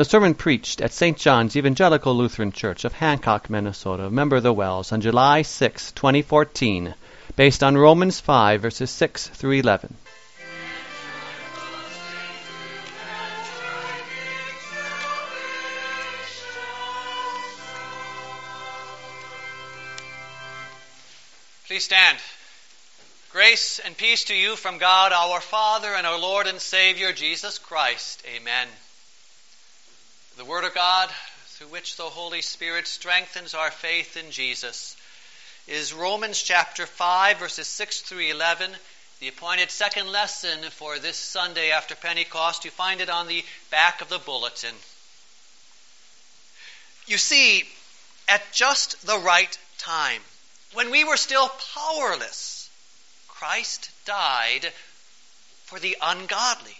The sermon preached at St. John's Evangelical Lutheran Church of Hancock, Minnesota, member the WELS, on July 6, 2014, based on Romans 5, verses 6 through 11. Please stand. Grace and peace to you from God our Father and our Lord and Savior Jesus Christ. Amen. The Word of God, through which the Holy Spirit strengthens our faith in Jesus, is Romans chapter 5, verses 6 through 11, the appointed second lesson for this Sunday after Pentecost. You find it on the back of the bulletin. You see, at just the right time, when we were still powerless, Christ died for the ungodly.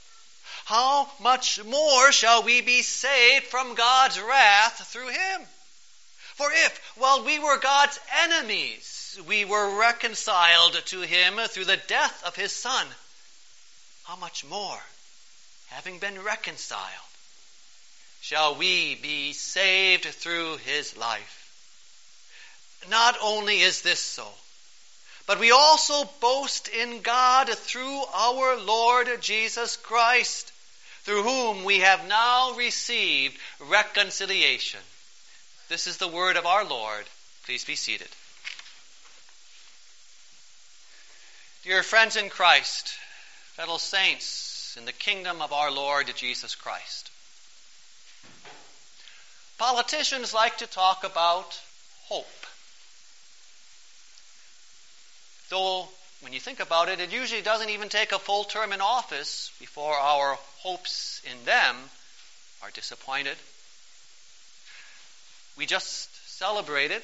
how much more shall we be saved from God's wrath through him? For if, while we were God's enemies, we were reconciled to him through the death of his Son, how much more, having been reconciled, shall we be saved through his life? Not only is this so, but we also boast in God through our Lord Jesus Christ, through whom we have now received reconciliation. This is the word of our Lord. Please be seated. Dear friends in Christ, fellow saints in the kingdom of our Lord Jesus Christ, politicians like to talk about hope. Though, when you think about it, it usually doesn't even take a full term in office before our hopes in them are disappointed. We just celebrated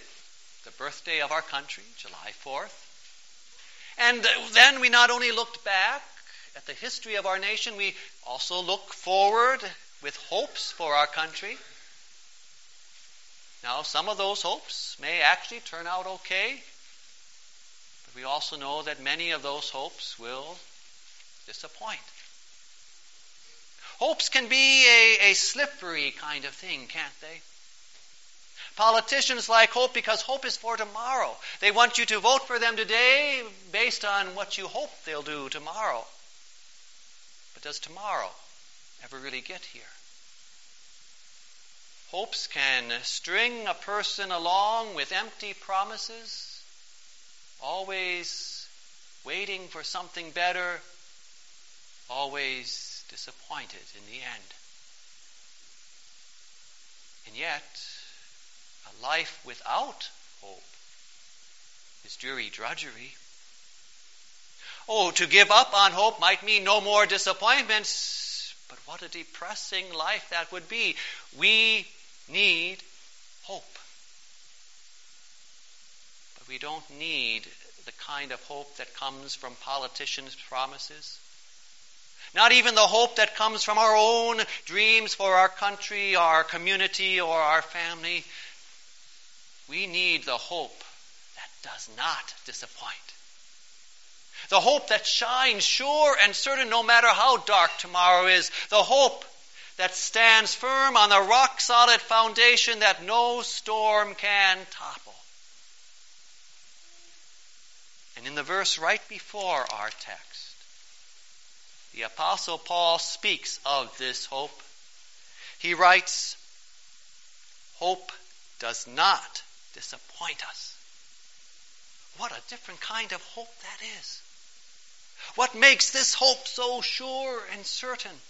the birthday of our country, July 4th. And then we not only looked back at the history of our nation, we also look forward with hopes for our country. Now, some of those hopes may actually turn out okay we also know that many of those hopes will disappoint. Hopes can be a, a slippery kind of thing, can't they? Politicians like hope because hope is for tomorrow. They want you to vote for them today based on what you hope they'll do tomorrow. But does tomorrow ever really get here? Hopes can string a person along with empty promises always waiting for something better, always disappointed in the end. And yet, a life without hope is dreary drudgery. Oh, to give up on hope might mean no more disappointments, but what a depressing life that would be. We need hope we don't need the kind of hope that comes from politicians' promises. Not even the hope that comes from our own dreams for our country, our community, or our family. We need the hope that does not disappoint. The hope that shines sure and certain no matter how dark tomorrow is. The hope that stands firm on the rock solid foundation that no storm can topple. And in the verse right before our text, the Apostle Paul speaks of this hope. He writes, Hope does not disappoint us. What a different kind of hope that is. What makes this hope so sure and certain?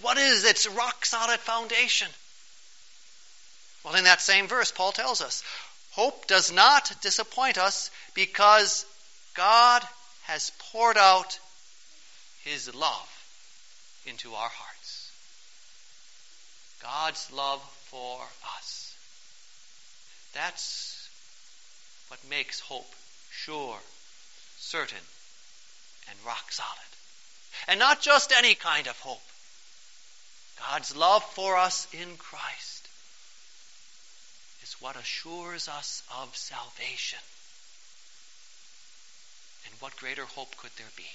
What is its rock solid foundation? Well, in that same verse, Paul tells us Hope does not disappoint us because God has poured out His love into our hearts. God's love for us. That's what makes hope sure, certain, and rock solid. And not just any kind of hope. God's love for us in Christ is what assures us of salvation. And what greater hope could there be?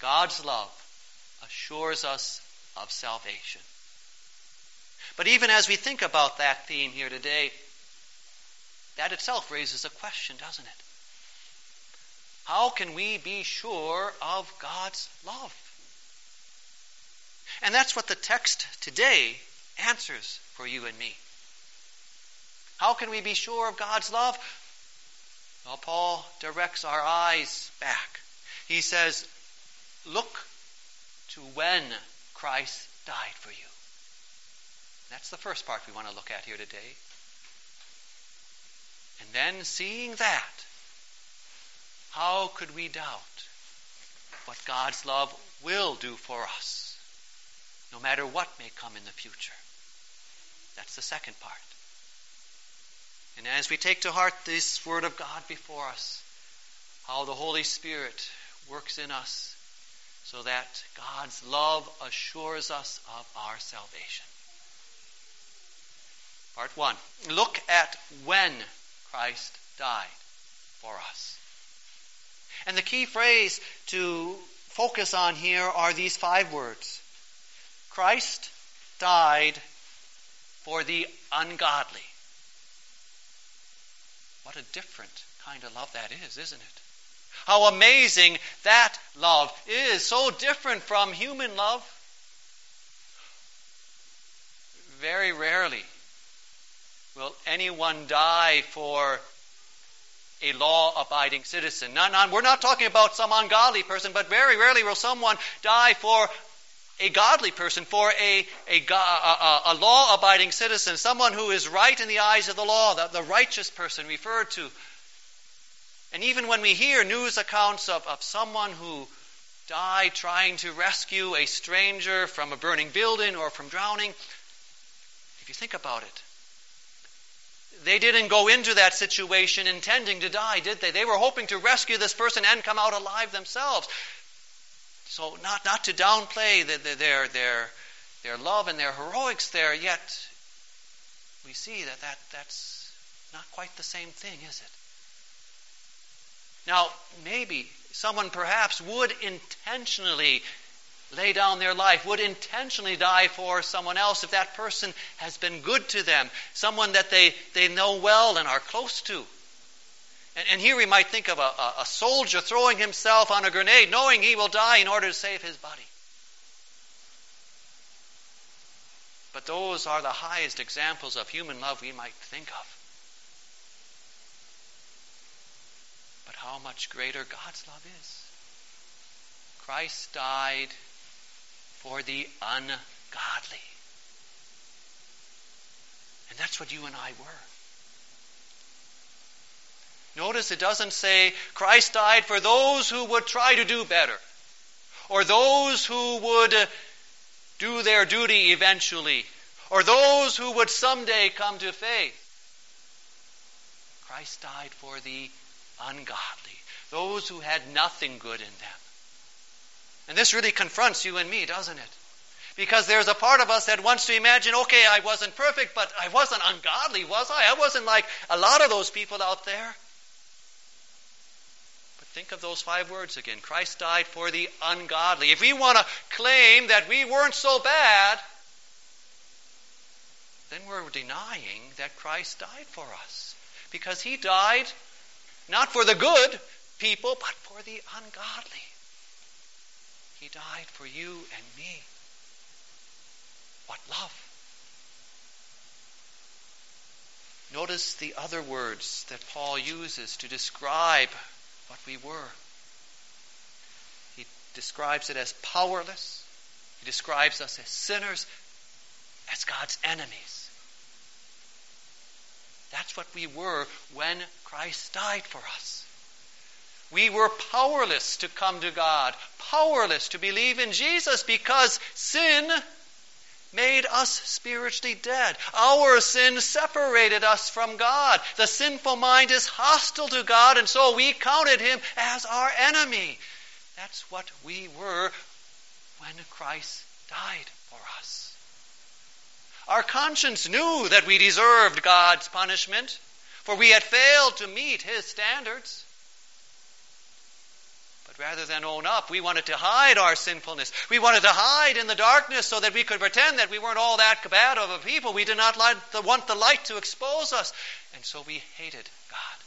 God's love assures us of salvation. But even as we think about that theme here today, that itself raises a question, doesn't it? How can we be sure of God's love? And that's what the text today answers for you and me. How can we be sure of God's love? Well, Paul directs our eyes back. He says, Look to when Christ died for you. That's the first part we want to look at here today. And then, seeing that, how could we doubt what God's love will do for us, no matter what may come in the future? That's the second part. And as we take to heart this Word of God before us, how the Holy Spirit works in us so that God's love assures us of our salvation. Part 1. Look at when Christ died for us. And the key phrase to focus on here are these five words Christ died for the ungodly. What a different kind of love that is, isn't it? How amazing that love is. So different from human love. Very rarely will anyone die for a law abiding citizen. Not, not, we're not talking about some ungodly person, but very rarely will someone die for a godly person, for a, a, a, a law abiding citizen, someone who is right in the eyes of the law, the, the righteous person referred to. And even when we hear news accounts of, of someone who died trying to rescue a stranger from a burning building or from drowning, if you think about it, they didn't go into that situation intending to die, did they? They were hoping to rescue this person and come out alive themselves. So, not, not to downplay the, the, their, their, their love and their heroics there, yet we see that, that that's not quite the same thing, is it? Now, maybe someone perhaps would intentionally lay down their life, would intentionally die for someone else if that person has been good to them, someone that they, they know well and are close to. And, and here we might think of a, a, a soldier throwing himself on a grenade, knowing he will die in order to save his body. But those are the highest examples of human love we might think of. But how much greater God's love is. Christ died for the ungodly. And that's what you and I were. Notice it doesn't say Christ died for those who would try to do better, or those who would do their duty eventually, or those who would someday come to faith. Christ died for the ungodly, those who had nothing good in them. And this really confronts you and me, doesn't it? Because there's a part of us that wants to imagine, okay, I wasn't perfect, but I wasn't ungodly, was I? I wasn't like a lot of those people out there. Think of those five words again Christ died for the ungodly. If we want to claim that we weren't so bad, then we're denying that Christ died for us. Because he died not for the good people, but for the ungodly. He died for you and me. What love! Notice the other words that Paul uses to describe what we were. He describes it as powerless. He describes us as sinners, as God's enemies. That's what we were when Christ died for us. We were powerless to come to God, powerless to believe in Jesus because sin made us spiritually dead. Our sin separated us from God. The sinful mind is hostile to God, and so we counted him as our enemy. That's what we were when Christ died for us. Our conscience knew that we deserved God's punishment, for we had failed to meet his standards rather than own up. We wanted to hide our sinfulness. We wanted to hide in the darkness so that we could pretend that we weren't all that bad of a people. We did not want the light to expose us. And so we hated God.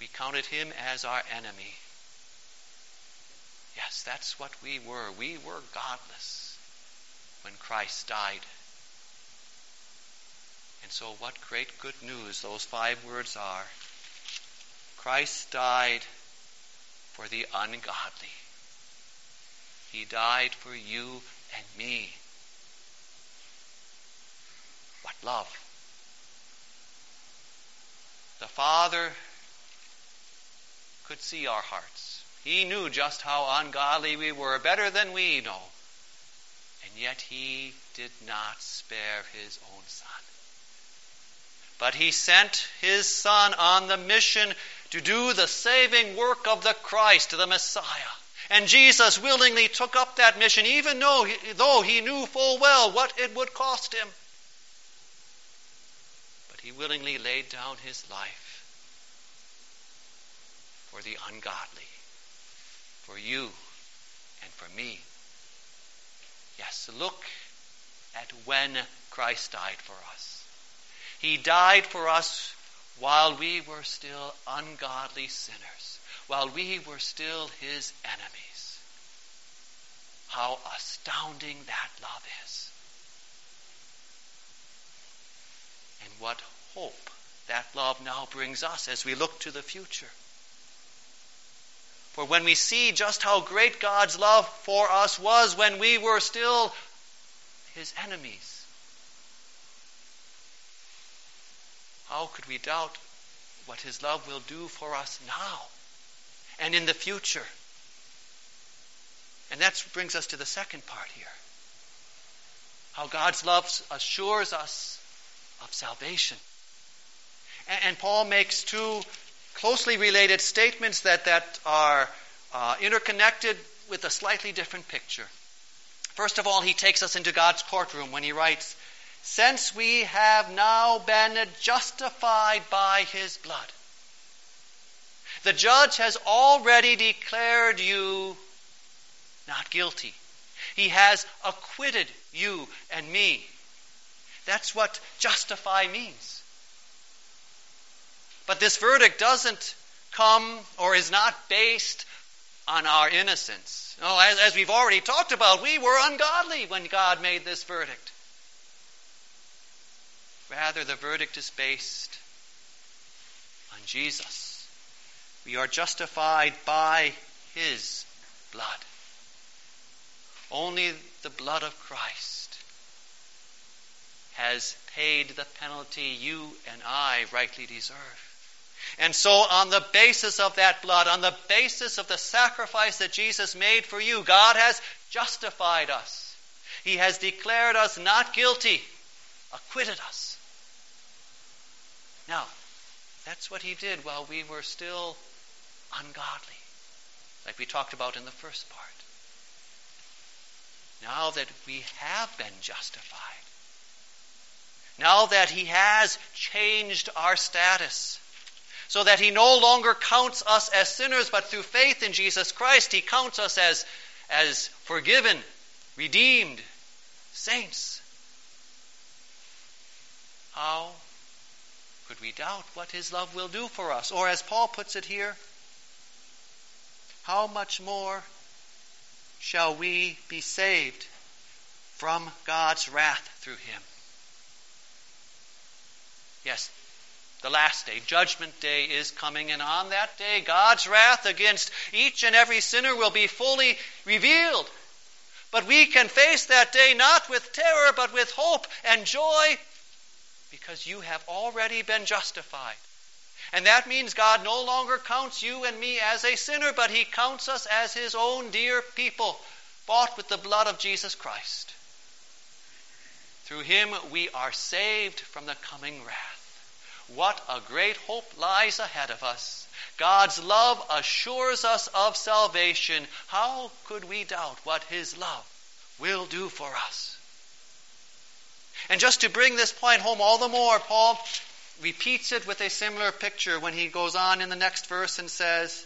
We counted him as our enemy. Yes, that's what we were. We were godless when Christ died. And so, what great good news those five words are. Christ died for the ungodly. He died for you and me. What love. The Father could see our hearts. He knew just how ungodly we were, better than we know. And yet He did not spare His own Son. But He sent His Son on the mission to do the saving work of the Christ, the Messiah. And Jesus willingly took up that mission, even though he, though he knew full well what it would cost him. But he willingly laid down his life for the ungodly, for you and for me. Yes, look at when Christ died for us. He died for us while we were still ungodly sinners, while we were still his enemies. How astounding that love is. And what hope that love now brings us as we look to the future. For when we see just how great God's love for us was when we were still his enemies, How could we doubt what His love will do for us now and in the future? And that brings us to the second part here. How God's love assures us of salvation. And, Paul makes two closely related statements that, that are uh, interconnected with a slightly different picture. First of all, he takes us into God's courtroom when he writes, since we have now been justified by his blood. The judge has already declared you not guilty. He has acquitted you and me. That's what justify means. But this verdict doesn't come or is not based on our innocence. No, as, as we've already talked about, we were ungodly when God made this verdict. Rather, the verdict is based on Jesus. We are justified by His blood. Only the blood of Christ has paid the penalty you and I rightly deserve. And so, on the basis of that blood, on the basis of the sacrifice that Jesus made for you, God has justified us. He has declared us not guilty, acquitted us. Now, that's what he did while we were still ungodly, like we talked about in the first part. Now that we have been justified, now that he has changed our status, so that he no longer counts us as sinners, but through faith in Jesus Christ, he counts us as, as forgiven, redeemed, saints. How could we doubt what his love will do for us? Or as Paul puts it here, how much more shall we be saved from God's wrath through him? Yes, the last day, Judgment Day, is coming, and on that day, God's wrath against each and every sinner will be fully revealed. But we can face that day not with terror, but with hope and joy because you have already been justified. And that means God no longer counts you and me as a sinner, but He counts us as His own dear people, bought with the blood of Jesus Christ. Through him we are saved from the coming wrath. What a great hope lies ahead of us. God's love assures us of salvation. How could we doubt what his love will do for us? And just to bring this point home all the more, Paul repeats it with a similar picture when he goes on in the next verse and says,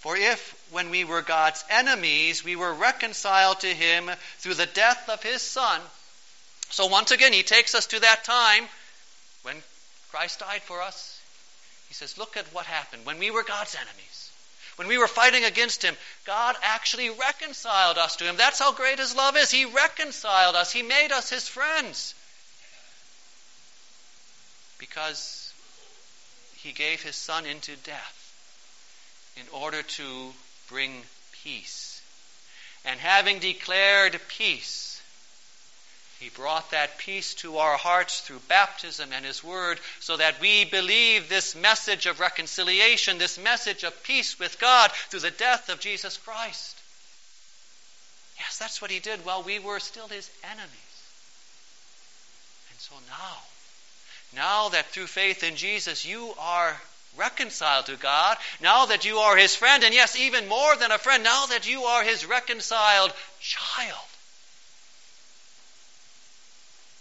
For if, when we were God's enemies, we were reconciled to him through the death of his Son, so once again, he takes us to that time when Christ died for us. He says, Look at what happened when we were God's enemies. When we were fighting against him, God actually reconciled us to him. That's how great his love is. He reconciled us, he made us his friends. Because he gave his son into death in order to bring peace. And having declared peace, he brought that peace to our hearts through baptism and His Word so that we believe this message of reconciliation, this message of peace with God through the death of Jesus Christ. Yes, that's what He did while we were still His enemies. And so now, now that through faith in Jesus you are reconciled to God, now that you are His friend, and yes, even more than a friend, now that you are His reconciled child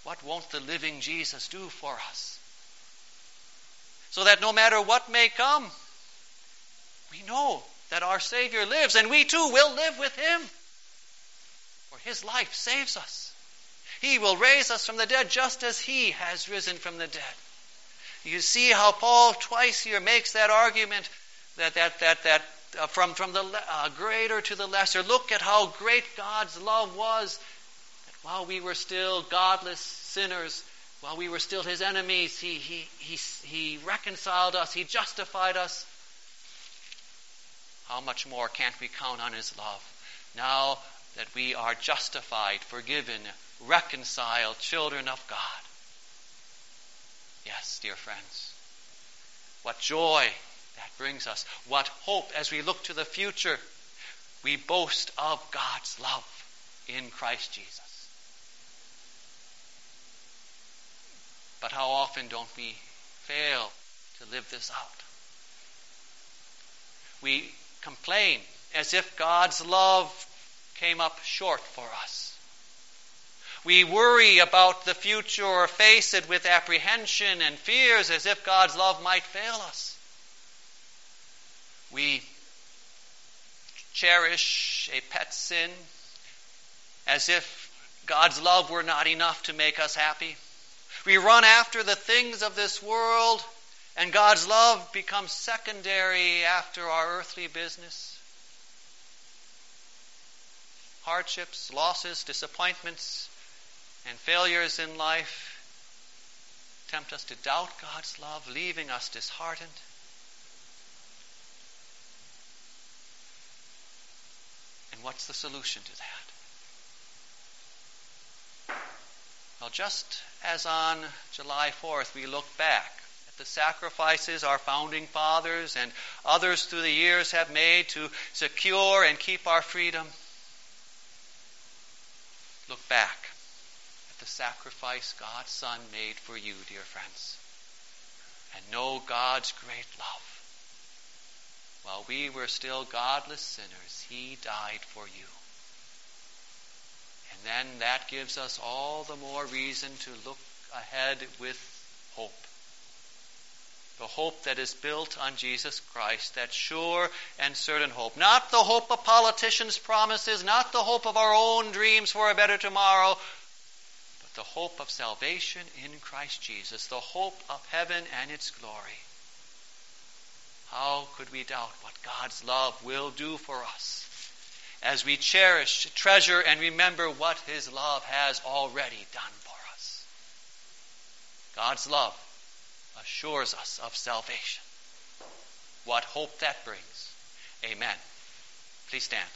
what won't the living Jesus do for us? So that no matter what may come, we know that our Savior lives, and we too will live with Him. For His life saves us. He will raise us from the dead just as He has risen from the dead. You see how Paul twice here makes that argument that, that, that, that uh, from, from the uh, greater to the lesser. Look at how great God's love was while we were still godless sinners, while we were still his enemies, he, he, he, he reconciled us, he justified us. How much more can't we count on his love? Now that we are justified, forgiven, reconciled children of God. Yes, dear friends. What joy that brings us. What hope as we look to the future. We boast of God's love in Christ Jesus. But how often don't we fail to live this out? We complain as if God's love came up short for us. We worry about the future or face it with apprehension and fears as if God's love might fail us. We cherish a pet sin as if God's love were not enough to make us happy. We run after the things of this world, and God's love becomes secondary after our earthly business. Hardships, losses, disappointments, and failures in life tempt us to doubt God's love, leaving us disheartened. And what's the solution to that? Well, just as on July 4th we look back at the sacrifices our founding fathers and others through the years have made to secure and keep our freedom, look back at the sacrifice God's Son made for you, dear friends, and know God's great love. While we were still godless sinners, He died for you. Then that gives us all the more reason to look ahead with hope. The hope that is built on Jesus Christ, that sure and certain hope. Not the hope of politicians' promises, not the hope of our own dreams for a better tomorrow, but the hope of salvation in Christ Jesus, the hope of heaven and its glory. How could we doubt what God's love will do for us? As we cherish, treasure, and remember what His love has already done for us. God's love assures us of salvation. What hope that brings. Amen. Please stand.